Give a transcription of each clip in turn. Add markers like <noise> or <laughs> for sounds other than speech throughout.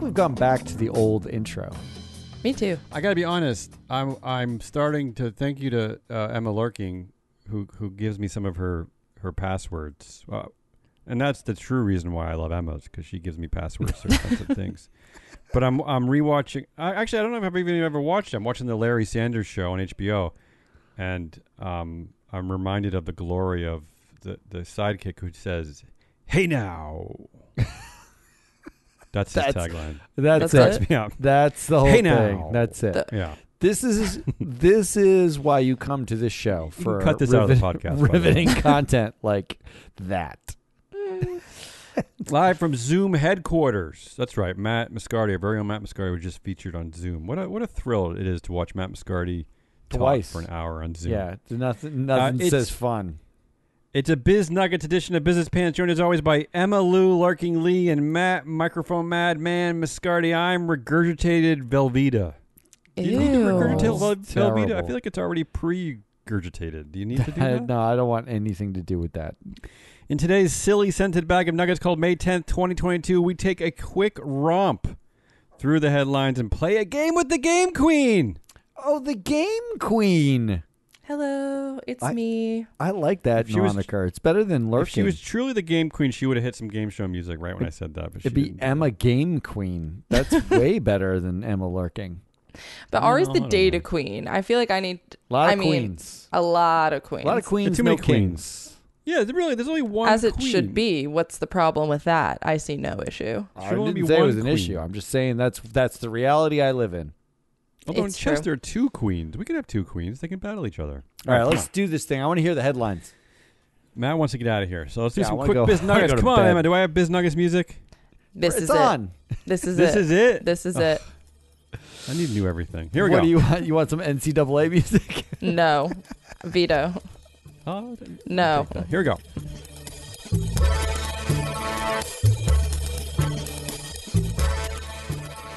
like we've gone back to the old intro. Me too. I got to be honest. I'm I'm starting to thank you to uh, Emma Lurking, who who gives me some of her her passwords, uh, and that's the true reason why I love Emma's because she gives me passwords to certain kinds of <laughs> things. But I'm I'm rewatching. I, actually, I don't know if I've even ever watched. it. I'm watching the Larry Sanders Show on HBO, and um, I'm reminded of the glory of the the sidekick who says, "Hey now." <laughs> That's his tagline. That's, That's it. it? That's the whole Hey thing. That's it. The- Yeah. This is <laughs> this is why you come to this show for cut this out of the podcast, by riveting <laughs> content like that. <laughs> Live from Zoom headquarters. That's right. Matt Moscardi, our very own Matt Moscardi, was just featured on Zoom. What a what a thrill it is to watch Matt Moscardi talk Twice. for an hour on Zoom. Yeah, nothing nothing uh, it's- says fun. It's a Biz Nuggets edition of Business Pants, joined as always by Emma Lou, Larking Lee, and Matt Microphone Madman Moscardi. I'm regurgitated Velveeta. Do you need to regurgitate Vel- Velveeta? I terrible. feel like it's already pre-gurgitated. Do you need to do <laughs> that? no, I don't want anything to do with that. In today's silly scented bag of nuggets called May 10th, 2022, we take a quick romp through the headlines and play a game with the Game Queen. Oh, the game queen. Hello, it's I- me. I like that If she was- moniker. it's better than lurking. If she was truly the Game Queen, she would have hit some game show music right when I said that. But she It'd be didn't. Emma Game Queen. That's <laughs> way better than Emma Lurking. But Ari's No, I the don't data know. queen. I feel like I need A lot of I mean, queens. a lot of queens. a lot of queens, too no many queens. kings. Yeah, there really. There's only one. As it queen. should be. What's the problem with that? I see no issue. I Should only didn't be say it one was an queen. issue. I'm just saying that's that's the reality I live in. Although in It's chess true. there are two queens. We can have two queens. They can battle each other. All right, let's do this thing. I want to hear the headlines. on. Matt wants to get out of here, so let's do Yeah, I some wanna quick go- biz <laughs> I wanna nuggets. go to Come on, bed. Emma. Do I have biz nuggets music? This it's is on. it. This is this it. is it. This is oh. it. I need new everything. Here we what go. do you want? You want some NCAA music? <laughs> No. Veto. Oh, No. take. Here we go.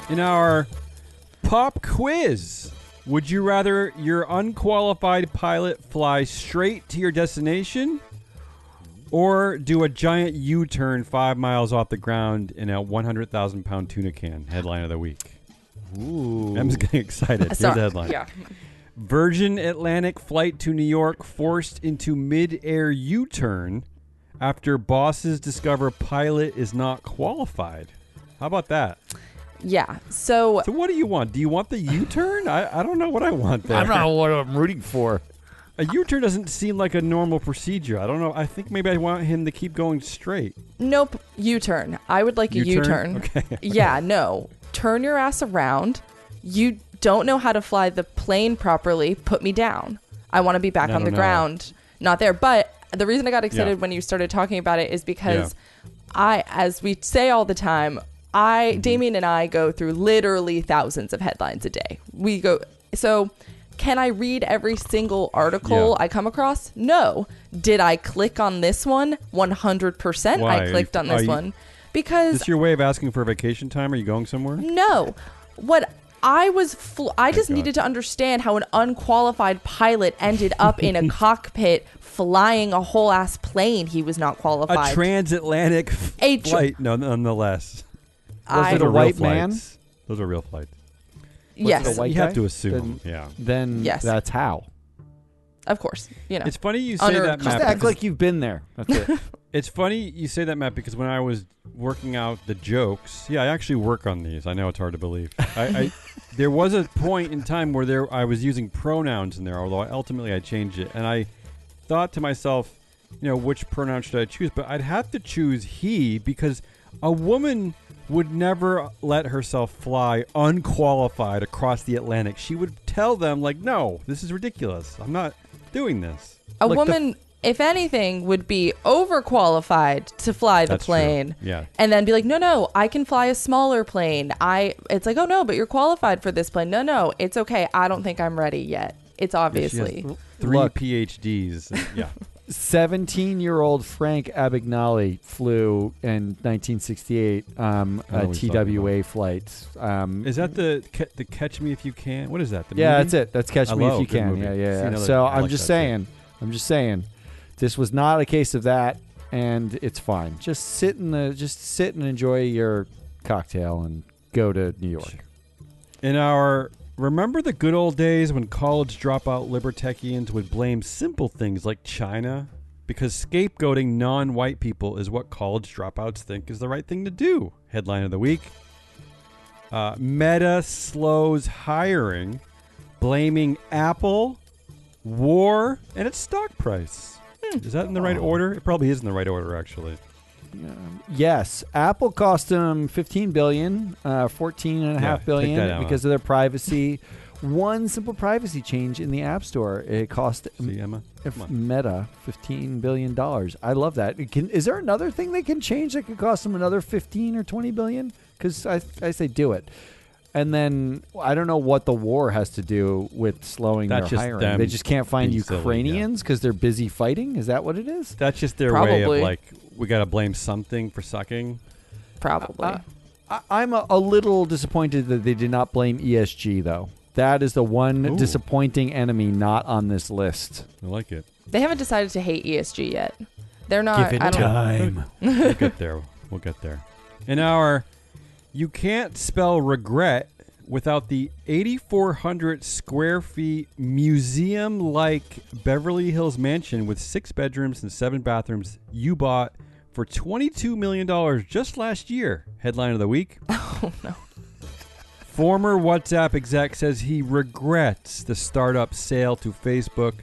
In our pop quiz, would you rather your unqualified pilot fly straight to your destination or do a giant U turn five miles off the ground in a 100,000 pound tuna can? Headline of the week. Ooh. I'm just getting excited. Here's Sorry. the headline. Yeah. Virgin Atlantic flight to New York forced into mid-air U-turn after bosses discover pilot is not qualified. How about that? Yeah. So So what do you want? Do you want the U-turn? I, I don't know what I want there. I don't know what I'm rooting for. A U-turn doesn't seem like a normal procedure. I don't know. I think maybe I want him to keep going straight. nope. U turn. I would like a U turn. Okay. <laughs> yeah, no. Turn your ass around. You don't know how to fly the plane properly. Put me down. I want to be back I on the don't ground, not there. But the reason I got excited Yeah. when you started talking about it is because I, as we say all the time, I, Mm-hmm. Damien and I go through literally thousands of headlines a day. We go, so can I read every single article Yeah. I come across? No. Did I click on this one? 100% Why? I clicked on are this you- one. Because Is this your way of asking for vacation time? Are you going somewhere? no. What I was, fl- I just God. needed to understand how an unqualified pilot ended up in a <laughs> cockpit flying a whole ass plane. He was not qualified. A transatlantic A tr- flight, no, nonetheless. I, it Those a are real white man? flights. Those are real flights. yes, it a white you have to assume. Then- yeah. Then Yes. that's how. of course. You know, It's funny you say Under that, Just Matt. act like you've been there. That's it. <laughs> <laughs> It's funny you say that, Matt, because when I was working out the jokes, yeah, I actually work on these. I know it's hard to believe. I, I <laughs> there was a point in time where there I was using pronouns in there, although ultimately I changed it, and I thought to myself, you know, which pronoun should I choose? But I'd have to choose he because a woman would never let herself fly unqualified across the Atlantic. She would tell them like, "No, this is ridiculous. I'm not doing this." a Like the- woman, if anything, would be overqualified to fly the That's true. plane. Yeah. And then be like, no, no, I can fly a smaller plane. I. It's like, oh no, but you're qualified for this plane. No, no, it's okay. I don't think I'm ready yet. It's Yeah, she has obviously. three Look. PhDs. Yeah. <laughs> 17 year old Frank Abagnale flew in 1968 um, a what he's talking TWA flight. Um, Is that the ca- the Catch Me If You Can? What is that? The yeah, movie? that's it. That's Catch I Me If You Can. movie. Yeah, yeah. Yeah. So I I'm like just that too. saying, I'm just saying, this was not a case of that, and it's fine. Just sit in the, just sit and enjoy your cocktail and go to New York. In our remember the good old days when college dropout libertarians would blame simple things like China because scapegoating non-white people is what college dropouts think is the right thing to do. Headline of the week: uh, Meta slows hiring, blaming Apple, war, and its stock price. Is that in the right Oh. order? It probably is in the right order, actually. Yes, Apple cost them 15 billion, uh, 14 and a Yeah, half billion because of their privacy. One simple privacy change in the App Store, it cost See, Emma? Meta 15 billion dollars. I love that. Can, is there another thing they can change that could cost them another 15 or 20 billion? Because I, I say do it. And then I don't know what the war has to do with slowing That's their just hiring. them They just can't find being silly, yeah. Ukrainians because they're busy fighting. Is that what it is? That's just their way Probably. of like, we got to blame something for sucking. Probably. Uh, I, I'm a, a little disappointed that they did not blame ESG though. That is the one Ooh. disappointing enemy not on this list. I like it. they haven't decided to hate ESG yet. They're not. I don't, time. We'll get there. We'll get there. In our, you can't spell regret without the 8,400 square feet museum like Beverly Hills mansion with six bedrooms and seven bathrooms you bought for $22 million just last year. Headline of the week. <laughs> Oh no. Former WhatsApp exec says he regrets the startup sale to Facebook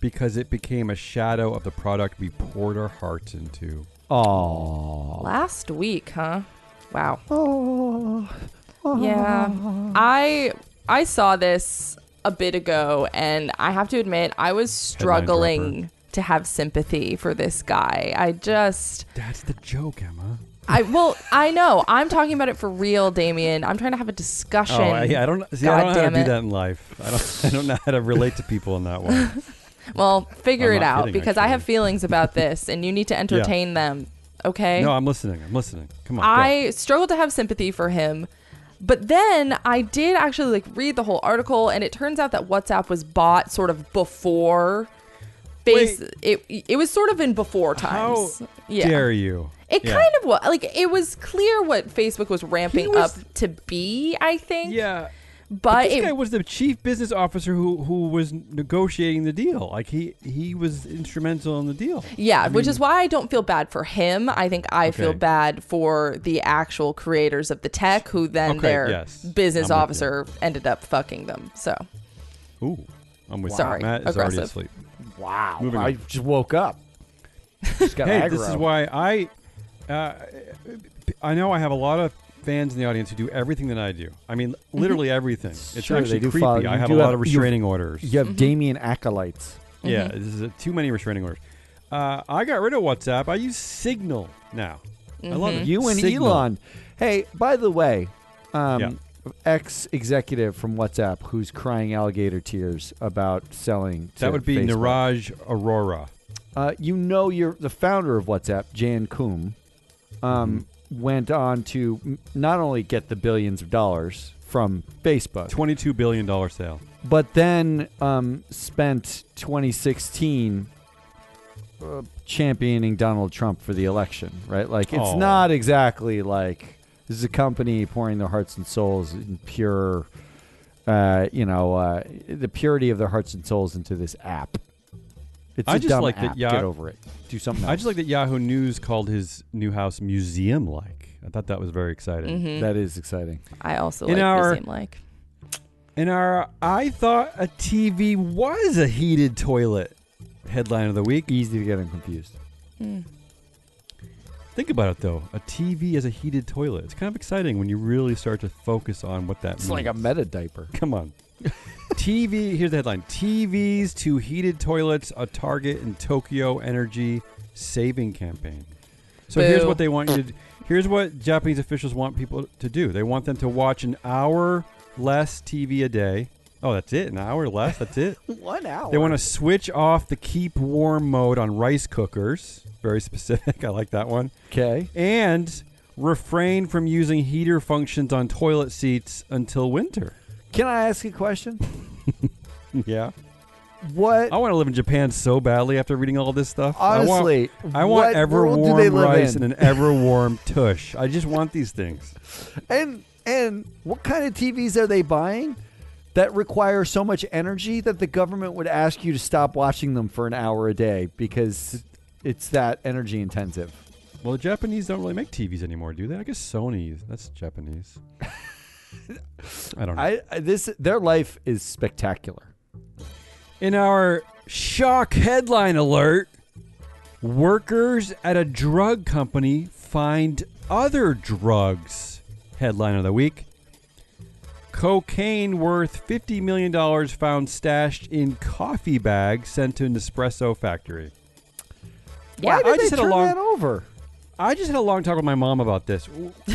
because it became a shadow of the product we poured our hearts into. Oh. Last week, huh? Wow. Oh. Yeah. I I saw this a bit ago and I have to admit I was struggling to have sympathy for this guy. I just That's the joke, Emma. I well, I know. I'm talking about it for real, Damien. I'm trying to have a discussion. Oh, I, yeah, I don't see. I don't know how to damn do it. that in life. I don't. <laughs> I don't know how to relate to people in that way. <laughs> Well, figure I'm it out kidding, because I have feelings about this and you need to <laughs> entertain them. Okay? No, I'm listening. I'm listening. Come on. go. I struggled to have sympathy for him. But then I did actually like read the whole article and it turns out that WhatsApp was bought sort of before face it it was sort of in before How times. yeah. dare you? It Yeah. kind of was like it was clear what Facebook was ramping was- up to be, I think. Yeah. But this it, guy was the chief business officer who who was negotiating the deal. Like he he was instrumental in the deal. Yeah, I which mean- is why I don't feel bad for him. I think I feel bad for the actual creators of the tech who then Okay, their yes. business I'm officer ended up fucking them. So, Ooh, I'm with Sorry, you. Matt is already asleep. Wow. Moving I on. just woke up. Just got hey, aggro. this is why I, uh, I know I have a lot of fans in the audience who do everything that I do. I mean, literally everything. It's Mm-hmm. Sure, actually they do creepy. follow- I you have do a lot have- of you- restraining orders. You have Damien acolytes. Yeah, Mm-hmm. this is a, too many restraining orders. Uh, I got rid of WhatsApp. I use Signal now. I love it. You and Signal. Elon. Hey, by the way, um, Yeah. ex executive from WhatsApp who's crying alligator tears about selling. To That would be Facebook. Neeraj Arora. Uh, you know, you're the founder of WhatsApp, Jan Koum, um, Mm-hmm. Went on to not only get the billions of dollars from Facebook, Twenty-two billion dollar sale. but then um, spent 2016 uh, championing Donald Trump for the election, right? Like, it's Oh. not exactly like this is a company pouring their hearts and souls in pure, uh, you know, uh, the purity of their hearts and souls into this app. It's I a just dumb like that app. Yah- Get over it. Do something else. I just like that Yahoo News called his new house museum-like. I thought that was very exciting. mhm. That is exciting. I also In like our- museum like. In our, I thought a TV was a heated toilet. Headline of the week. Easy to get them confused. Hmm. Think about it though. A TV as a heated toilet. It's kind of exciting when you really start to focus on what that It's means. like a meta diaper. Come on. <laughs> TV, here's the headline TVs to heated toilets, a Target and Tokyo Energy saving campaign. So here's what they want you to do. Here's what Japanese officials want people to do. They want them to watch an hour less TV a day. Oh, that's it? An hour less? That's it? <laughs> One hour. They want to switch off the keep warm mode on rice cookers. Very specific. <laughs> I like that one. Okay. And refrain from using heater functions on toilet seats until winter. Can I ask a question? <laughs> Yeah. What I want to live in Japan so badly after reading all this stuff. honestly? I want, I want ever world do they warm live rice in? and an ever warm tush. I just want these things. <laughs> And And what kind of TVs are they buying that require so much energy that the government would ask you to stop watching them for an hour a day because it's that energy intensive? Well, the Japanese don't really make TVs anymore, do they? I guess Sony's. That's Japanese. <laughs> I don't know. I, I this their life is spectacular. In our shock headline alert, workers at a drug company find other drugs. Headline of the week. Cocaine worth $50 million found stashed in coffee bags sent to an espresso factory. Yeah, Why I did just they had a turn long- that over? I just had a long talk with my mom about this.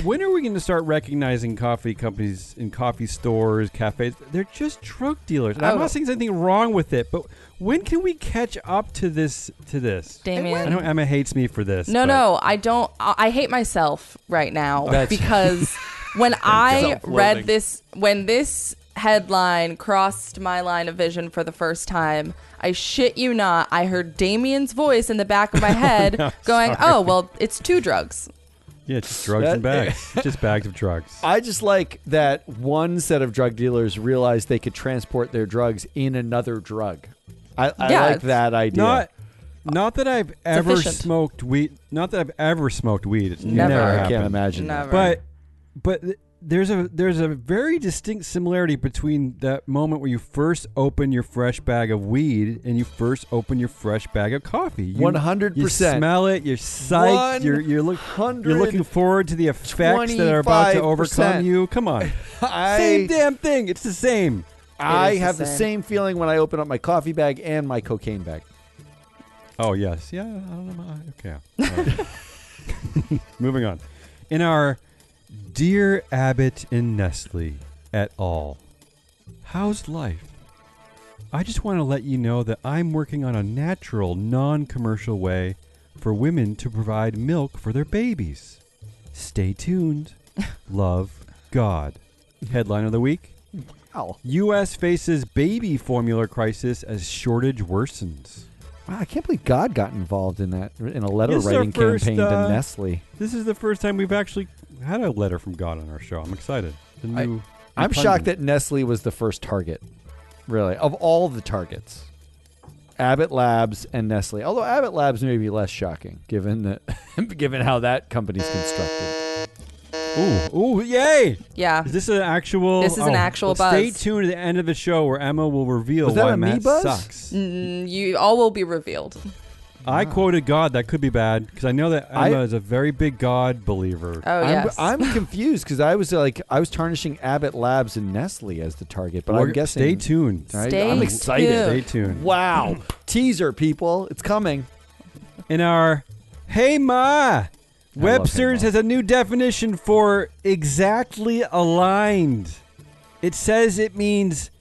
When are we going to start recognizing coffee companies in coffee stores, cafes? They're just drug dealers. And I'm Oh. not saying there's anything wrong with it, but when can we catch up to this? To this? Damien. I know Emma hates me for this. No, but- no, I don't. I I hate myself right now <laughs> That's- because <laughs> when I read this, when this headline crossed my line of vision for the first time, I shit you not, I heard Damien's voice in the back of my <laughs> head going, sorry. "Oh, well, it's two drugs." Yeah, it's just drugs That- and bags. <laughs> Just bags of drugs. I just like that one set of drug dealers realized they could transport their drugs in another drug. I, I Yeah, like that idea. Not, not that I've ever efficient. smoked weed. Not that I've ever smoked weed. It's Never. never, I can't imagine. Never. But but th- there's a there's a very distinct similarity between that moment where you first open your fresh bag of weed and you first open your fresh bag of coffee. You, One hundred You percent. smell it. You're psyched. You're you're, look, you're looking forward to the effects that are about to overcome you. Come on, <laughs> I, same damn thing. It's the same. I the have the same. same feeling when I open up my coffee bag and my cocaine bag. Oh yes, yeah. I don't know. Okay. All right. <laughs> <laughs> Moving on. In our dear Abbott and Nestle et al. How's life? I just want to let you know that I'm working on a natural, non-commercial way for women to provide milk for their babies. Stay tuned. <laughs> Love, God. Headline of the week. Wow. U.S. faces baby formula crisis as shortage worsens. Wow, I can't believe God got involved in that in a letter This is our writing first, campaign uh, to Nestle. This is the first time we've actually had a letter from God on our show. I'm excited. The I- new, I'm shocked that Nestle was the first target. Really, of all the targets, Abbott Labs and Nestle. Although Abbott Labs may be less shocking, given that, <laughs> given how that company's constructed. Ooh, ooh, yay! Yeah. Is this an actual? This is an oh, actual well, Stay tuned to the end of the show where Emma will reveal Was that why a me Matt buzz? sucks. Mm, you all will be revealed. I quoted God. That could be bad because I know that I- Emma is a very big God believer. Oh I'm, yes. I'm <laughs> confused because I was like I was tarnishing Abbott Labs and Nestle as the target, but We're- I'm guessing. Stay tuned. I, Stay I'm excited. Stay tuned. Wow, teaser people, it's coming. In our Hey Ma, Webster's has a new definition for exactly aligned. It says it means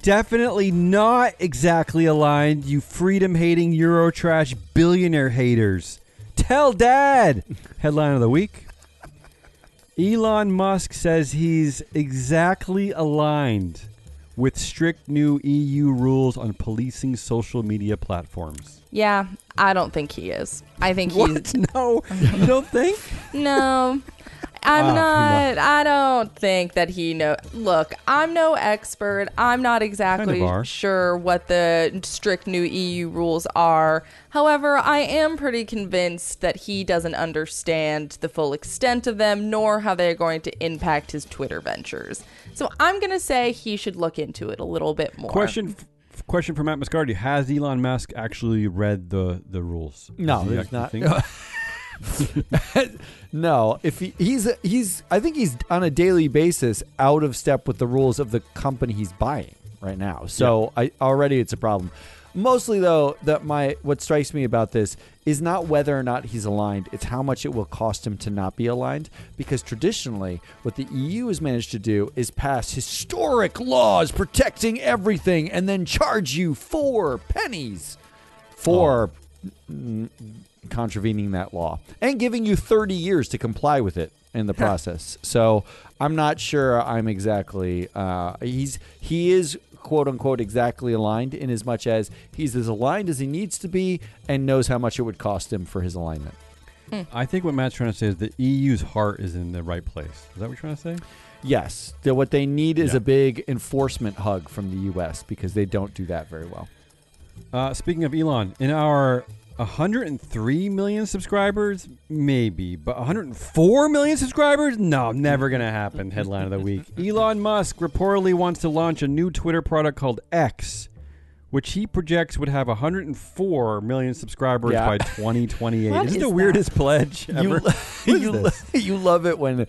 definitely not exactly aligned, you freedom hating Eurotrash billionaire haters. Tell dad. <laughs> Headline of the week. Elon Musk says he's exactly aligned with strict new EU rules on policing social media platforms. yeah, I don't think he is. I think <laughs> he's No, <laughs> you don't think? No. I'm not. I don't think that he know. Look, I'm no expert. I'm not exactly are. sure what the strict new EU rules are. However, I am pretty convinced that he doesn't understand the full extent of them, nor how they're going to impact his Twitter ventures. So I'm going to say he should look into it a little bit more. Question f- question for Matt Moscardi. Has Elon Musk actually read the, the rules? No, Does he there's actually not. <laughs> <laughs> no, if he, he's he's I think he's on a daily basis out of step with the rules of the company he's buying right now. So I already it's a problem. Mostly though, that my what strikes me about this is not whether or not he's aligned, it's how much it will cost him to not be aligned because traditionally what the EU has managed to do is pass historic laws protecting everything and then charge you 4 pennies for mm, contravening that law and giving you 30 years to comply with it in the process. so I'm not sure I'm exactly uh, he's he is quote unquote exactly aligned in as much as he's as aligned as he needs to be and knows how much it would cost him for his alignment. I think what Matt's trying to say is the EU's heart is in the right place. Is that what you're trying to say? Yes, the, what they need is Yeah. a big enforcement hug from the U.S. because they don't do that very well. Uh, speaking of Elon, in our 103 million subscribers, maybe, but 104 million subscribers? No, never gonna happen. <laughs> Headline of the week: Elon Musk reportedly wants to launch a new Twitter product called X, which he projects would have 104 million subscribers Yeah. by 2028. What Isn't is the that? weirdest pledge ever? You, <laughs> is you, this? <laughs> you love it when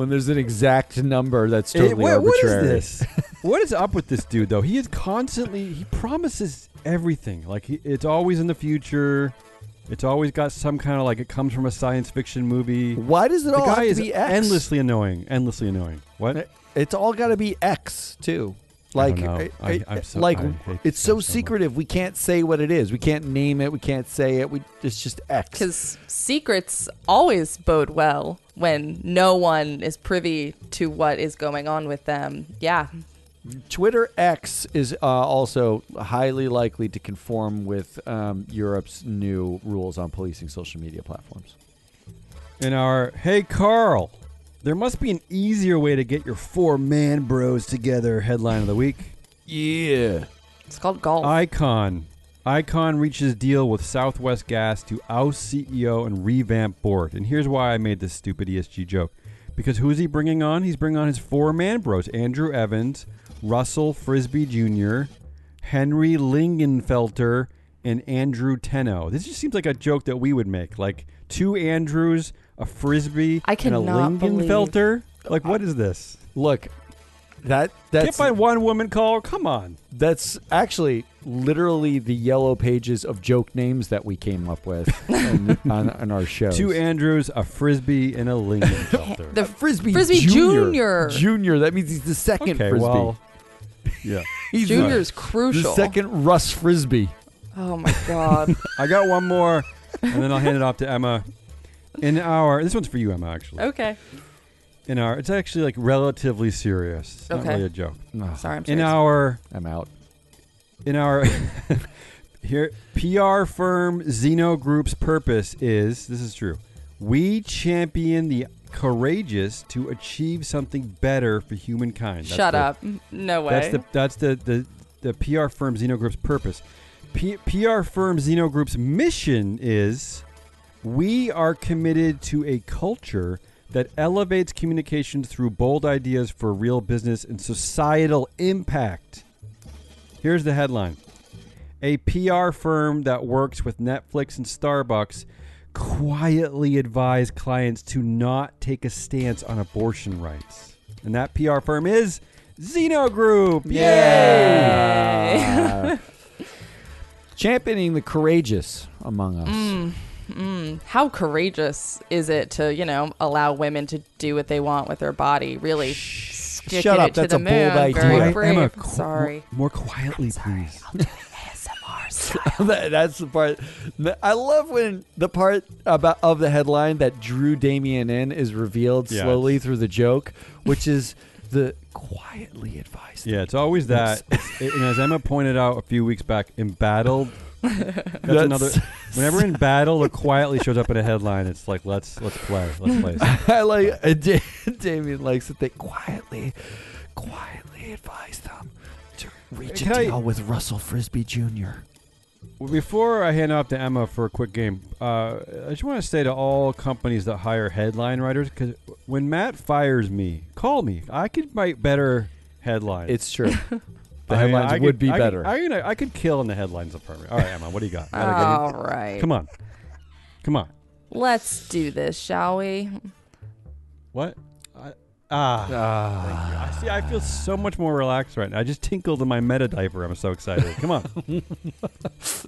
when there's an exact number that's totally what- what is arbitrary. this? <laughs> what is up with this dude though? He is constantly he promises everything. Like he, it's always in the future. It's always got some kind of like it comes from a science fiction movie. Why does it The all have guy to is be X? endlessly annoying. Endlessly annoying. What? It's all got to be X too. Like, don't I- I'm so- like it's this so guy much. secretive. We can't say what it is. We can't name it. We can't say it. We it's just X. Because secrets always bode well when no one is privy to what is going on with them. Yeah. Twitter X is uh, also highly likely to conform with um, Europe's new rules on policing social media platforms. In our hey Carl, there must be an easier way to get your four man bros together. Headline of the week. Yeah. It's called golf. Icahn. Icahn reaches deal with Southwest Gas to oust CEO and revamp board. And here's why I made this stupid ESG joke. Because who's he bringing on? He's bringing on his four man bros Andrew Evans, Russell Frisby Jr., Henry Linginfelter, and Andrew Tenno. This just seems like a joke that we would make. Like two Andrews, a Frisbee, I and a cannot believe- Like, what is this? Look, that Can't that's find one woman caller? Come on. that's actually literally the yellow pages of joke names that we came up with <laughs> on, on, on our show. Two Andrews, a Frisbee, and a Linginfelter. <laughs> the Frisbee, Frisbee Junior. Junior. Junior. That means he's the second okay, Frisbee. well, <laughs> yeah. he's the- Junior's the, crucial. second Russ Frisbee. Oh my god. I got one more, and then I'll hand it off to Emma. In our, this one's for you, Emma. Actually, okay. In our, it's actually like relatively serious. It's not Okay. really a joke. Oh, Sorry, I'm In serious. our, I'm out. in our, <laughs> here, PR firm Zeno Group's purpose is this is true. We champion the courageous to achieve something better for humankind. That's Shut the- up. No way. That's the that's the the, the PR firm Zeno Group's purpose. P- PR firm Zeno Group's mission is we are committed to a culture that elevates communications through bold ideas for real business and societal impact. Here's the headline. A PR firm that works with Netflix and Starbucks quietly advised clients to not take a stance on abortion rights. And that PR firm is Zeno Group. Yeah. <laughs> Championing the courageous among us. Mm, mm. How courageous is it to, you know, allow women to do what they want with their body? Really stick Shut it up, to that's the a bold idea. Very Right, brave. Emma, I'm qu- sorry. More, more quietly, please. ASMR <laughs> style. That- That's the part. that- I love when the part about of the headline that drew Damien in is revealed Yeah, slowly through the joke, which is the quietly advised. Yeah, it's always that. And as Emma pointed out a few weeks back, embattled. <laughs> That's, another. <laughs> Whenever in battle or quietly shows up in a headline, it's like let's let's play, let's play. <laughs> I like uh, Da- Damien likes that they quietly, quietly advise them to reach Can a I- deal with Russell Frisby Jr. Well, Before I hand off to Emma for a quick game, uh, I just want to say to all companies that hire headline writers, because when Matt fires me, call me. I could write better headlines. It's true. The I mean, headlines I would could- be I could- better. I, could, I could kill in the headlines department. All right, Emma, what do you got? All right. Come on, come on. Let's do this, shall we? What? Ah. Thank you. I see. I feel so much more relaxed right now. I just tinkled in my meta diaper. I'm so excited. Come on, <laughs>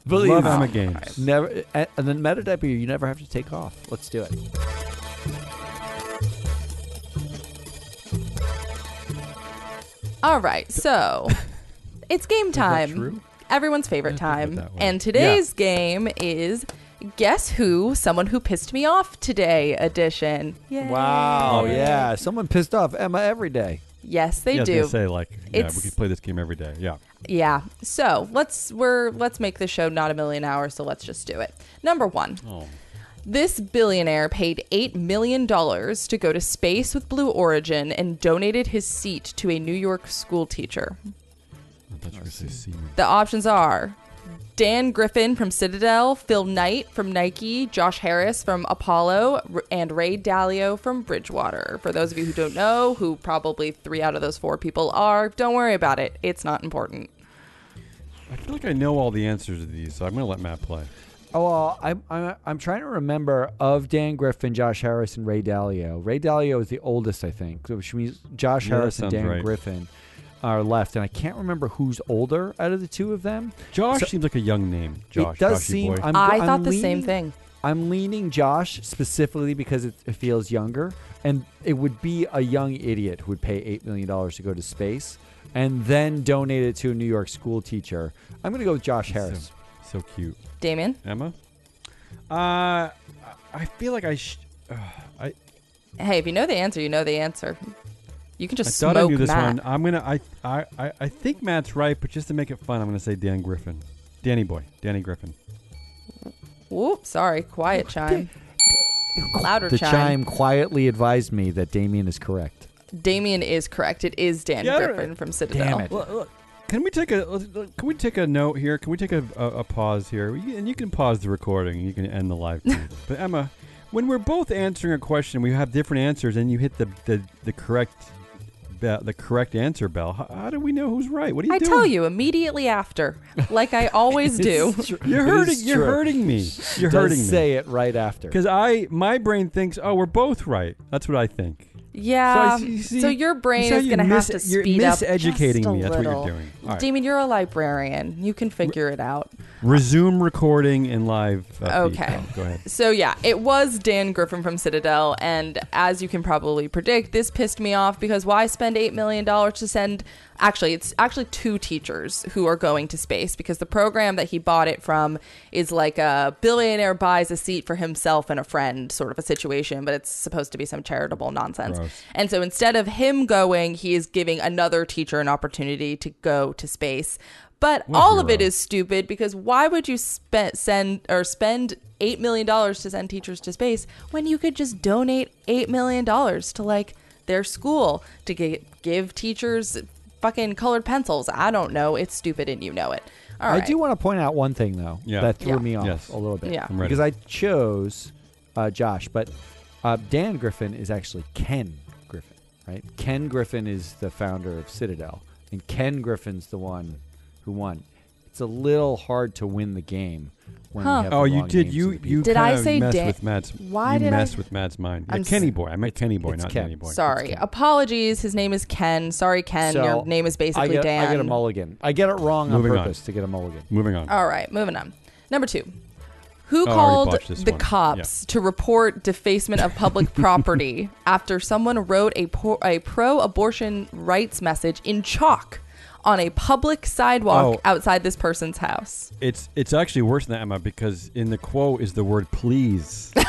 Believe love me. Emma games. Never, and and meta diaper you never have to take off. Let's do it. All right. So <laughs> it's game time. true? Everyone's favorite I didn't think of time. it that way. And today's game is Guess Who? Someone Who Pissed Me Off Today edition. Yay. Wow, oh, yeah. Someone pissed off Emma every day. Yes, they yeah, I was do. gonna say like, yeah, It's- we could play this game every day. Yeah. Yeah. So let's we're let's make the show not a million hours. So let's just do it. Number one. Oh. This billionaire paid $8 million to go to space with Blue Origin and donated his seat to a New York school teacher. I thought you were going to say semen. The options are Dan Griffin from Citadel, Phil Knight from Nike, Josh Harris from Apollo, R- and Ray Dalio from Bridgewater. For those of you who don't know, who probably three out of those four people are, don't worry about it. It's not important. I feel like I know all the answers to these, so I'm going to let Matt play. Oh, well, I'm, I'm I'm trying to remember of Dan Griffin, Josh Harris, and Ray Dalio. Ray Dalio is the oldest, I think, which means Josh Yeah, Harris and Dan right. Griffin are left, and I can't remember who's older out of the two of them. Josh So- seems like a young name. Josh, it does Joshy seem. boy. I'm, I I'm thought the same thing. I'm leaning Josh specifically because it, it feels younger, and it would be a young idiot who would pay eight million dollars to go to space and then donate it to a New York school teacher. I'm going to go with Josh Harris. so cute. Damien? Emma? Uh, I feel like I. Sh- uh, I Hey, if you know the answer, you know the answer. You can I just thought smoke I knew this Matt. one. I'm gonna. I, I I I think Matt's right, but just to make it fun, I'm gonna say Dan Griffin, Danny boy, Danny Griffin. Whoop, sorry. Quiet chime. Louder The chime. chime quietly advised me that Damien is correct. Damien is correct. It is Dan Yeah, Griffin from Citadel. Damn it. Look, look, Can we take a let's- look, Can we take a note here? Can we take a, a, a pause here? You- And you can pause the recording. You can end the live. <laughs> feed. but Emma, when we're both answering a question, we have different answers, and you hit the the, the correct be- the correct answer bell. How, how do we know who's right? What are you I doing? tell you immediately after, like I always <laughs> do. Tr- You're hurting. You're true. hurting me. You're Does hurting me. say it right after. Because I, my brain thinks, oh, we're both right. That's what I think. Yeah. So I see- see- so your brain see how is you going to have mis- to You're speed up miseducating just a me. That's what you're doing. All right. Damien, you're a librarian. You can figure it out. Resume recording in live. Uh. Okay. Oh, go ahead. So yeah, it was Dan Griffin from Citadel, and as you can probably predict, this pissed me off because why spend eight million dollars to send? Actually, it's actually two teachers who are going to space because the program that he bought it from is like a billionaire buys a seat for himself and a friend sort of a situation, but it's supposed to be some charitable nonsense. Gross. And so instead of him going, he is giving another teacher an opportunity to go to space. But all of it is stupid because why would you spend send or spend eight million dollars to send teachers to space when you could just donate eight million dollars to like their school to get, give teachers fucking colored pencils? I don't know. It's stupid and you know it. All I do want to point out one thing though Yeah. that threw Yeah. me off Yes. a little bit. Yeah. I'm ready. Because I chose uh, Josh, but uh, Dan Griffin is actually Ken Griffin, right? Ken Griffin is the founder of Citadel, and Ken Griffin's the one who won. It's a little hard to win the game when Huh. we have Oh, the you wrong did. names You of the you people. Did I kinda say messed Dan- with Matt's? Why you did I- messed with Matt's mind? Yeah, I'm Kenny boy. I meant Kenny boy, it's not Ken. Danny boy. Sorry. Ken. Apologies. His name is Ken. Sorry, Ken. So, Your name is I basically get, Dan. I get a mulligan. I get it wrong Moving on on. purpose to get a mulligan. Moving on. All right, moving on. Number two. Who Oh, I already called botched this the one. cops to report defacement of public <laughs> property after someone wrote a, po- a pro abortion rights message in chalk on a public sidewalk Oh. outside this person's house? It's it's actually worse than that, Emma, because in the quote is the word please. <laughs>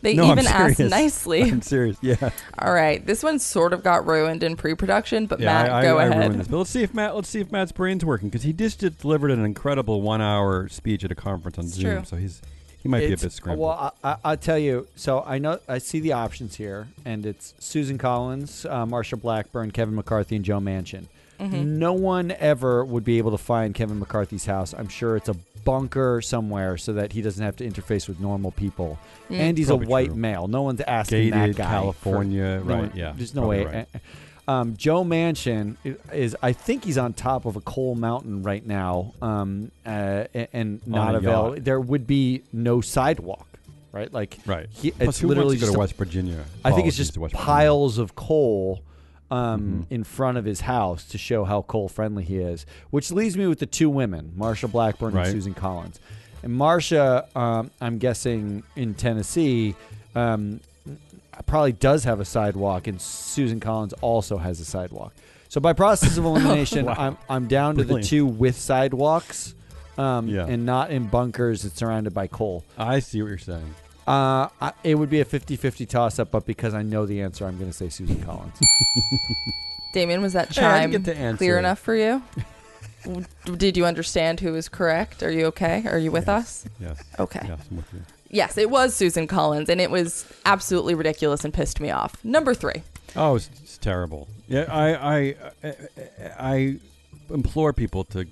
They no, even I'm asked serious. nicely. <laughs> I'm serious. Yeah. All right, this one sort of got ruined in pre-production, but yeah. Matt, I, I, go I ahead. ruined this, but let's see if Matt. Let's see if Matt's brain's working because he just did- delivered an incredible one-hour speech at a conference on It's Zoom. true. So he's he might be a It's- bit scrambled. Well, I, I, I'll tell you. So I know I see the options here, and it's Susan Collins, uh, Marsha Blackburn, Kevin McCarthy, and Joe Manchin. Mm-hmm. No one ever would be able to find Kevin McCarthy's house. I'm sure it's a bunker somewhere so that he doesn't have to interface with normal people. Mm. And he's Probably a white true. male. No one's asking that Gated guy. for- California, no right? one- yeah. There's no way. right. Um, Joe Manchin i- is, I think he's on top of a coal mountain right now, um, uh, a- and not available. yacht. There would be no sidewalk, right? Like, Right. he, Plus, it's who literally wants to go just to West Virginia? I think it's just to Virginia. piles of coal um, Mhm. in front of his house to show how coal friendly he is. Which leaves me with the two women, Marsha Blackburn Right. and Susan Collins. And Marsha, um, I'm guessing in Tennessee, um, probably does have a sidewalk, and Susan Collins also has a sidewalk. So by process of <laughs> elimination, Wow. I'm I'm down to Brilliant. the two with sidewalks, um, Yeah. and not in bunkers that's surrounded by coal. I see what you're saying. Uh, I, it would be a 50-50 toss-up, but because I know the answer, I'm going to say Susan <laughs> Collins. Damien, was that Hey, I chime didn't get to answer clear it. enough for you? <laughs> W- Did you understand who was correct? Are you okay? Are you with Yes. us? Yes. Okay. Yes, I'm with you. Yes, it was Susan Collins, and it was absolutely ridiculous and pissed me off. Number three. Oh, it's, it's terrible. Yeah, I, I, I, I implore people to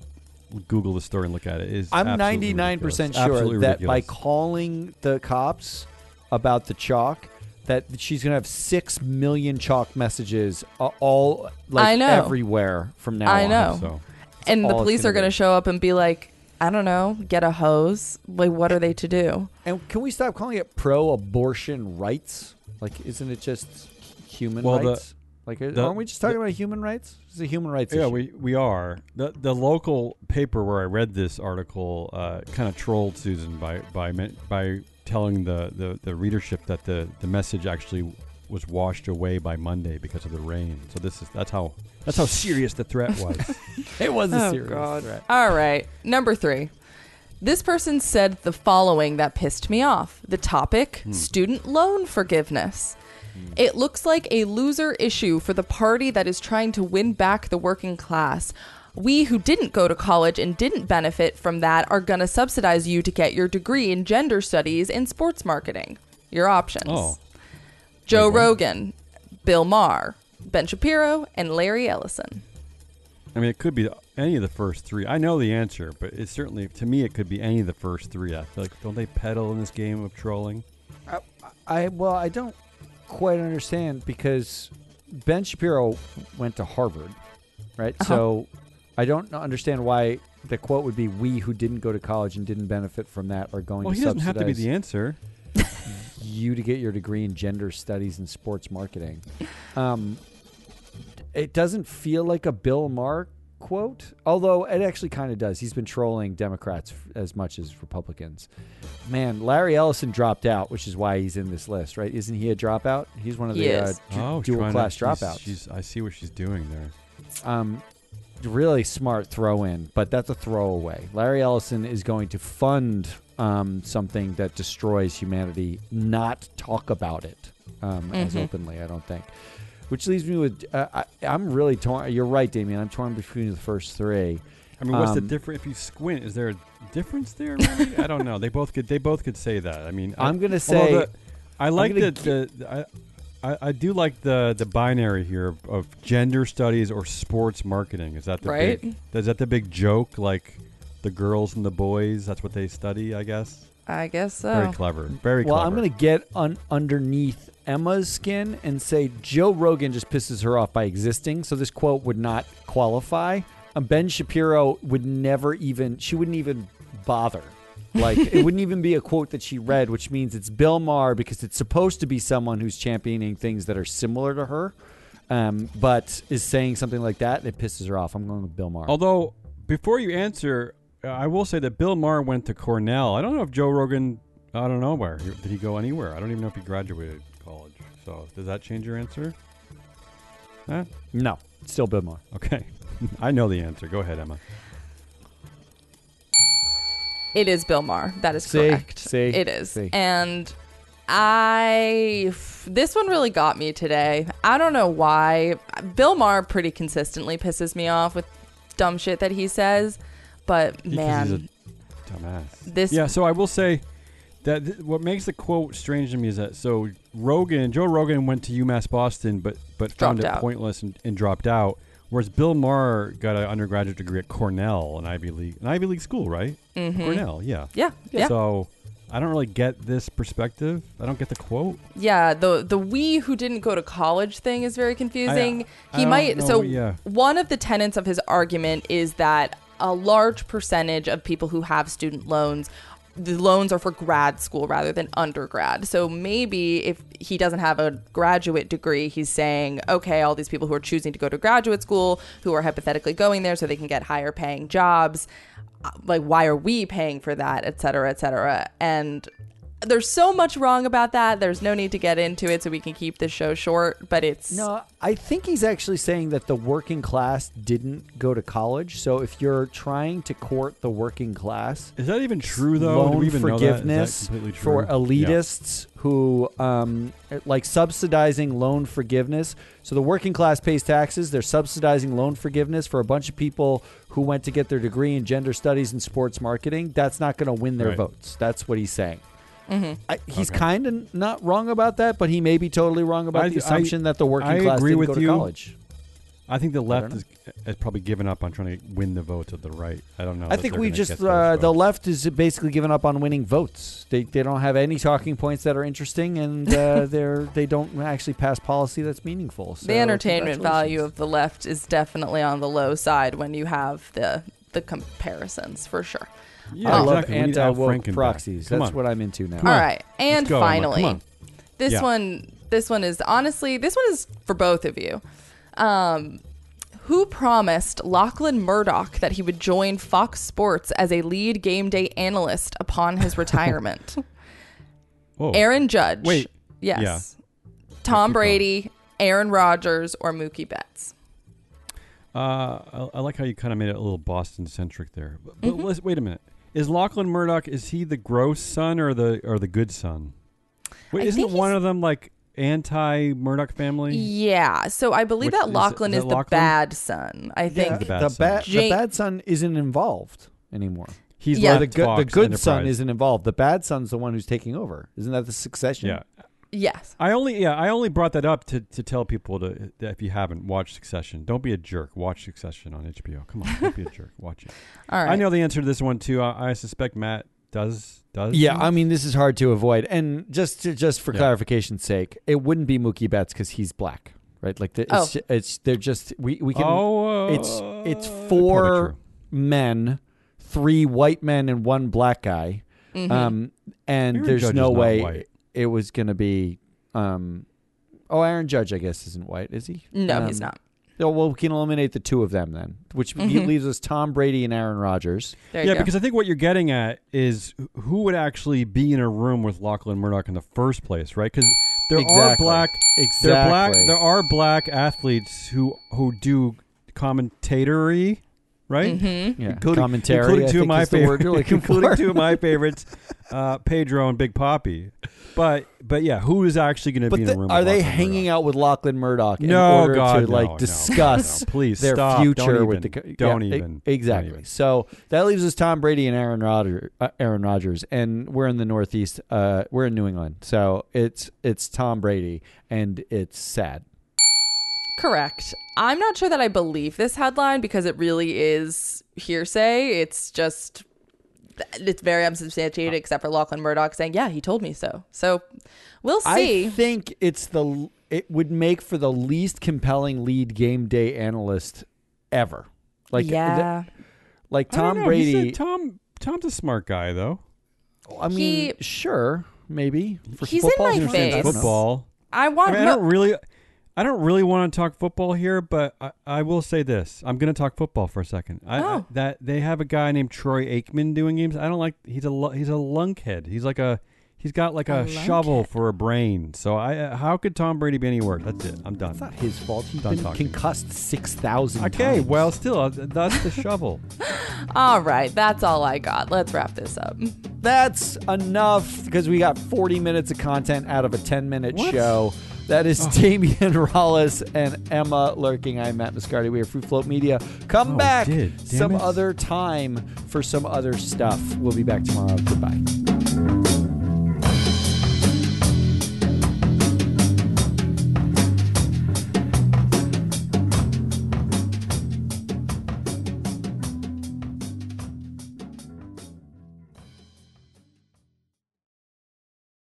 Google the story and look at it. It's I'm 99% sure Absolutely that by calling the cops about the chalk, that she's gonna have six million chalk messages uh, all like I know. everywhere from now I on. know. So And the all it's police gonna are going to be. show up and be like, I don't know, get a hose. Like, what are they to do? And can we stop calling it pro-abortion rights? Like, isn't it just human Well, the- rights? Like, the- aren't we just talking about human rights? It's a human rights yeah, issue. we we are the the local paper where I read this article uh, kind of trolled Susan by by by telling the, the, the readership that the, the message actually was washed away by Monday because of the rain. So this is that's how that's how serious the threat was. <laughs> it was a Oh, serious God. threat. All right. Number three. This person said the following that pissed me off. The topic student loan forgiveness. It looks like a loser issue for the party that is trying to win back the working class. We who didn't go to college and didn't benefit from that are going to subsidize you to get your degree in gender studies and sports marketing. Your options oh, Joe Wait, what? Rogan, Bill Maher, Ben Shapiro, and Larry Ellison. I mean, it could be any of the first three. I know the answer, but it certainly to me it could be any of the first three. I feel like don't they peddle in this game of trolling? I well, I don't quite understand because Ben Shapiro went to Harvard, right? Uh-huh. So I don't understand why the quote would be "We who didn't go to college and didn't benefit from that are going Well, to he doesn't have to be the answer. <laughs> you to get your degree in gender studies and sports marketing." Um, it doesn't feel like a Bill Maher quote, although it actually kind of does. He's been trolling Democrats f- as much as Republicans. Man, Larry Ellison dropped out, which is why he's in this list, right? Isn't he a dropout? He's one of He the uh, is. du- oh, dual trying class to, she's- dropouts. She's, I see what she's doing there. um, really smart throw in, but that's a throwaway. Larry Ellison is going to fund um, something that destroys humanity, not talk about it um, as Mhm. openly. I don't think. Which leaves me with uh, I, I'm really torn. You're right, Damien. I'm torn between the first three. I mean, what's the Um, difference if you squint? Is there a difference there? Really? <laughs> I don't know. They both could. They both could say that. I mean, I'm gonna say the- I like gonna the, the, I, I, I do like the the binary here of, of gender studies or sports marketing. Is that the Right? big, is that the big joke? Like the girls and the boys. That's what they study. I guess. I guess so. Very clever. Very well, clever. I'm going to get un- underneath Emma's skin and say Joe Rogan just pisses her off by existing, so this quote would not qualify. Um, ben Shapiro would never even, she wouldn't even bother. Like, it wouldn't even be a quote that she read, which means it's Bill Maher because it's supposed to be someone who's championing things that are similar to her, um, but is saying something like that, and it pisses her off. I'm going with Bill Maher. Although, before you answer, Uh, I will say that Bill Maher went to Cornell. I don't know if Joe Rogan. I don't know where did he go anywhere. I don't even know if he graduated college. So does that change your answer? Huh? no, still Bill Maher. Okay, <laughs> I know the answer. Go ahead, Emma. It is Bill Maher. That is See? correct. See? It is. See? And I this one really got me today. I don't know why. Bill Maher pretty consistently pisses me off with dumb shit that he says, but man, he's a dumbass. this Yeah, so I will say that th- what makes the quote strange to me is that so Rogan, Joe Rogan went to UMass Boston, but but found it out. pointless and, and dropped out. Whereas Bill Maher got an undergraduate degree at Cornell, an Ivy League, an Ivy League school, right? mhm. Cornell, yeah. Yeah, yeah. So I don't really get this perspective. I don't get the quote. Yeah, the the we who didn't go to college thing is very confusing. I he don't might know, so yeah. one of the tenets of his argument is that a large percentage of people who have student loans the loans are for grad school rather than undergrad. So maybe if he doesn't have a graduate degree, he's saying, okay, all these people who are choosing to go to graduate school, who are hypothetically going there so they can get higher paying jobs, uh, like why are we paying for that, et cetera, et cetera. And there's so much wrong about that. There's no need to get into it so we can keep this show short, but it's No, I think he's actually saying that the working class didn't go to college. So if you're trying to court the working class, Is that even true though? Do loan we even know that? Is that forgiveness completely for true? elitists who um, like subsidizing loan forgiveness. So the working class pays taxes. They're subsidizing loan forgiveness for a bunch of people who went to get their degree in gender studies and sports marketing. That's not going to win their Right. votes. That's what he's saying. I, he's Okay. kind of not wrong about that, but he may be totally wrong about I- the I- assumption that the working I class agree didn't with go to you. college. I think the left know. is, has probably given up on trying to win the votes of the right. I don't know. I think we gonna just uh, the left is basically given up on winning votes. They they don't have any talking points that are interesting, and uh, <laughs> they're they don't actually pass policy that's meaningful. So the entertainment value of the left is definitely on the low side when you have the the comparisons for sure. Yeah, I love exactly. We need anti woke Franken proxies. Come That's on. what I'm into now. Come All on. right, and go, Emma. finally, Come on. this Yeah. one this one is honestly this one is for both of you. Um, who promised Lachlan Murdoch that he would join Fox Sports as a lead game day analyst upon his <laughs> retirement? Whoa. Aaron Judge. Wait. Yes. Yeah. Tom keep going. Brady, Aaron Rodgers, or Mookie Betts. Uh, I, I like how you kind of made it a little Boston centric there. But, Mm-hmm. but let's, wait a minute. Is Lachlan Murdoch? Is he the gross son or the or the good son? Wait, I isn't one of them like anti Murdoch family? Yeah. So I believe Which- that is it- Lachlan is is, it the Lachlan? bad son. I think. Yeah, The the bad bad, son. the bad son isn't involved anymore. He's Yeah. Or the good the good son isn't involved. The bad son's the one who's taking over. Isn't that the succession? Yeah. Yes. I only yeah I only brought that up to, to tell people to that if you haven't watched Succession, don't be a jerk. Watch Succession on HBO. Come on, don't be a <laughs> jerk. Watch it. All right. I know the answer to this one too. I, I suspect Matt does does. Yeah. I mean this is hard to avoid, and just to, just for Yeah. clarification's sake, it wouldn't be Mookie Betts because he's black, right? Like the, it's, Oh. ju- it's they're just we we can oh, uh, it's it's four men, three white men and one black guy, Mhm. um, and Aaron there's no way white. It was gonna be, um, oh Aaron Judge I guess isn't white, is he? no, he's Um, not. Oh, well, we can eliminate the two of them then, which Mhm. leaves us Tom Brady and Aaron Rodgers. There you Yeah, go. because I think what you're getting at is who would actually be in a room with Lachlan Murdoch in the first place, right? Because there are black, Exactly. there black, there are black athletes who who do commentatory, right? Mm-hmm. yeah. including, commentary. including I two of think my is the word favorites, including for. two of my <laughs> favorites, uh, Pedro and Big Poppy. But but yeah, who is actually going to But be in the- room? are with they Lachlan hanging Murdoch? out with Lachlan Murdoch in No, order God, to no, like no, discuss no, <laughs> please their stop. future Don't with the even. co- Don't yeah, e- even. Don't exactly. even. So that leaves us Tom Brady and Aaron Rodgers. Uh, Aaron Rodgers, and we're in the Northeast. Uh, we're in New England, so it's it's Tom Brady, and it's sad. Correct. I'm not sure that I believe this headline because it really is hearsay. It's just it's very unsubstantiated, oh. except for Lachlan Murdoch saying, "Yeah, he told me so." So we'll see. I think it's the it would make for the least compelling lead game day analyst ever. Like yeah, th- like I don't Tom know. He said Brady. Tom Tom's a smart guy though. I mean, He- sure, maybe for He's in football, my he face. Football. I I, want. mean, I don't really, I don't really want to talk football here, but I, I will say this: I'm going to talk football for a second. I, I- Oh. that they have a guy named Troy Aikman doing games. I don't like. He's a he's a lunkhead. He's like a he's got like a, A shovel lunkhead. for a brain. So I uh, how could Tom Brady be any worse? That's it. I'm done. It's not his fault. He's Done been talking. concussed six thousand. Okay, well, still, uh, that's the <laughs> shovel. all right, that's all I got. Let's wrap this up. that's enough because we got forty minutes of content out of a ten-minute What? show. That is Oh. Damian <laughs> Rollis and Emma Lurking. I'm Matt Moscardi. We are Free Float Media. Come Oh, back some it. other time for some other stuff. We'll be back tomorrow. Goodbye.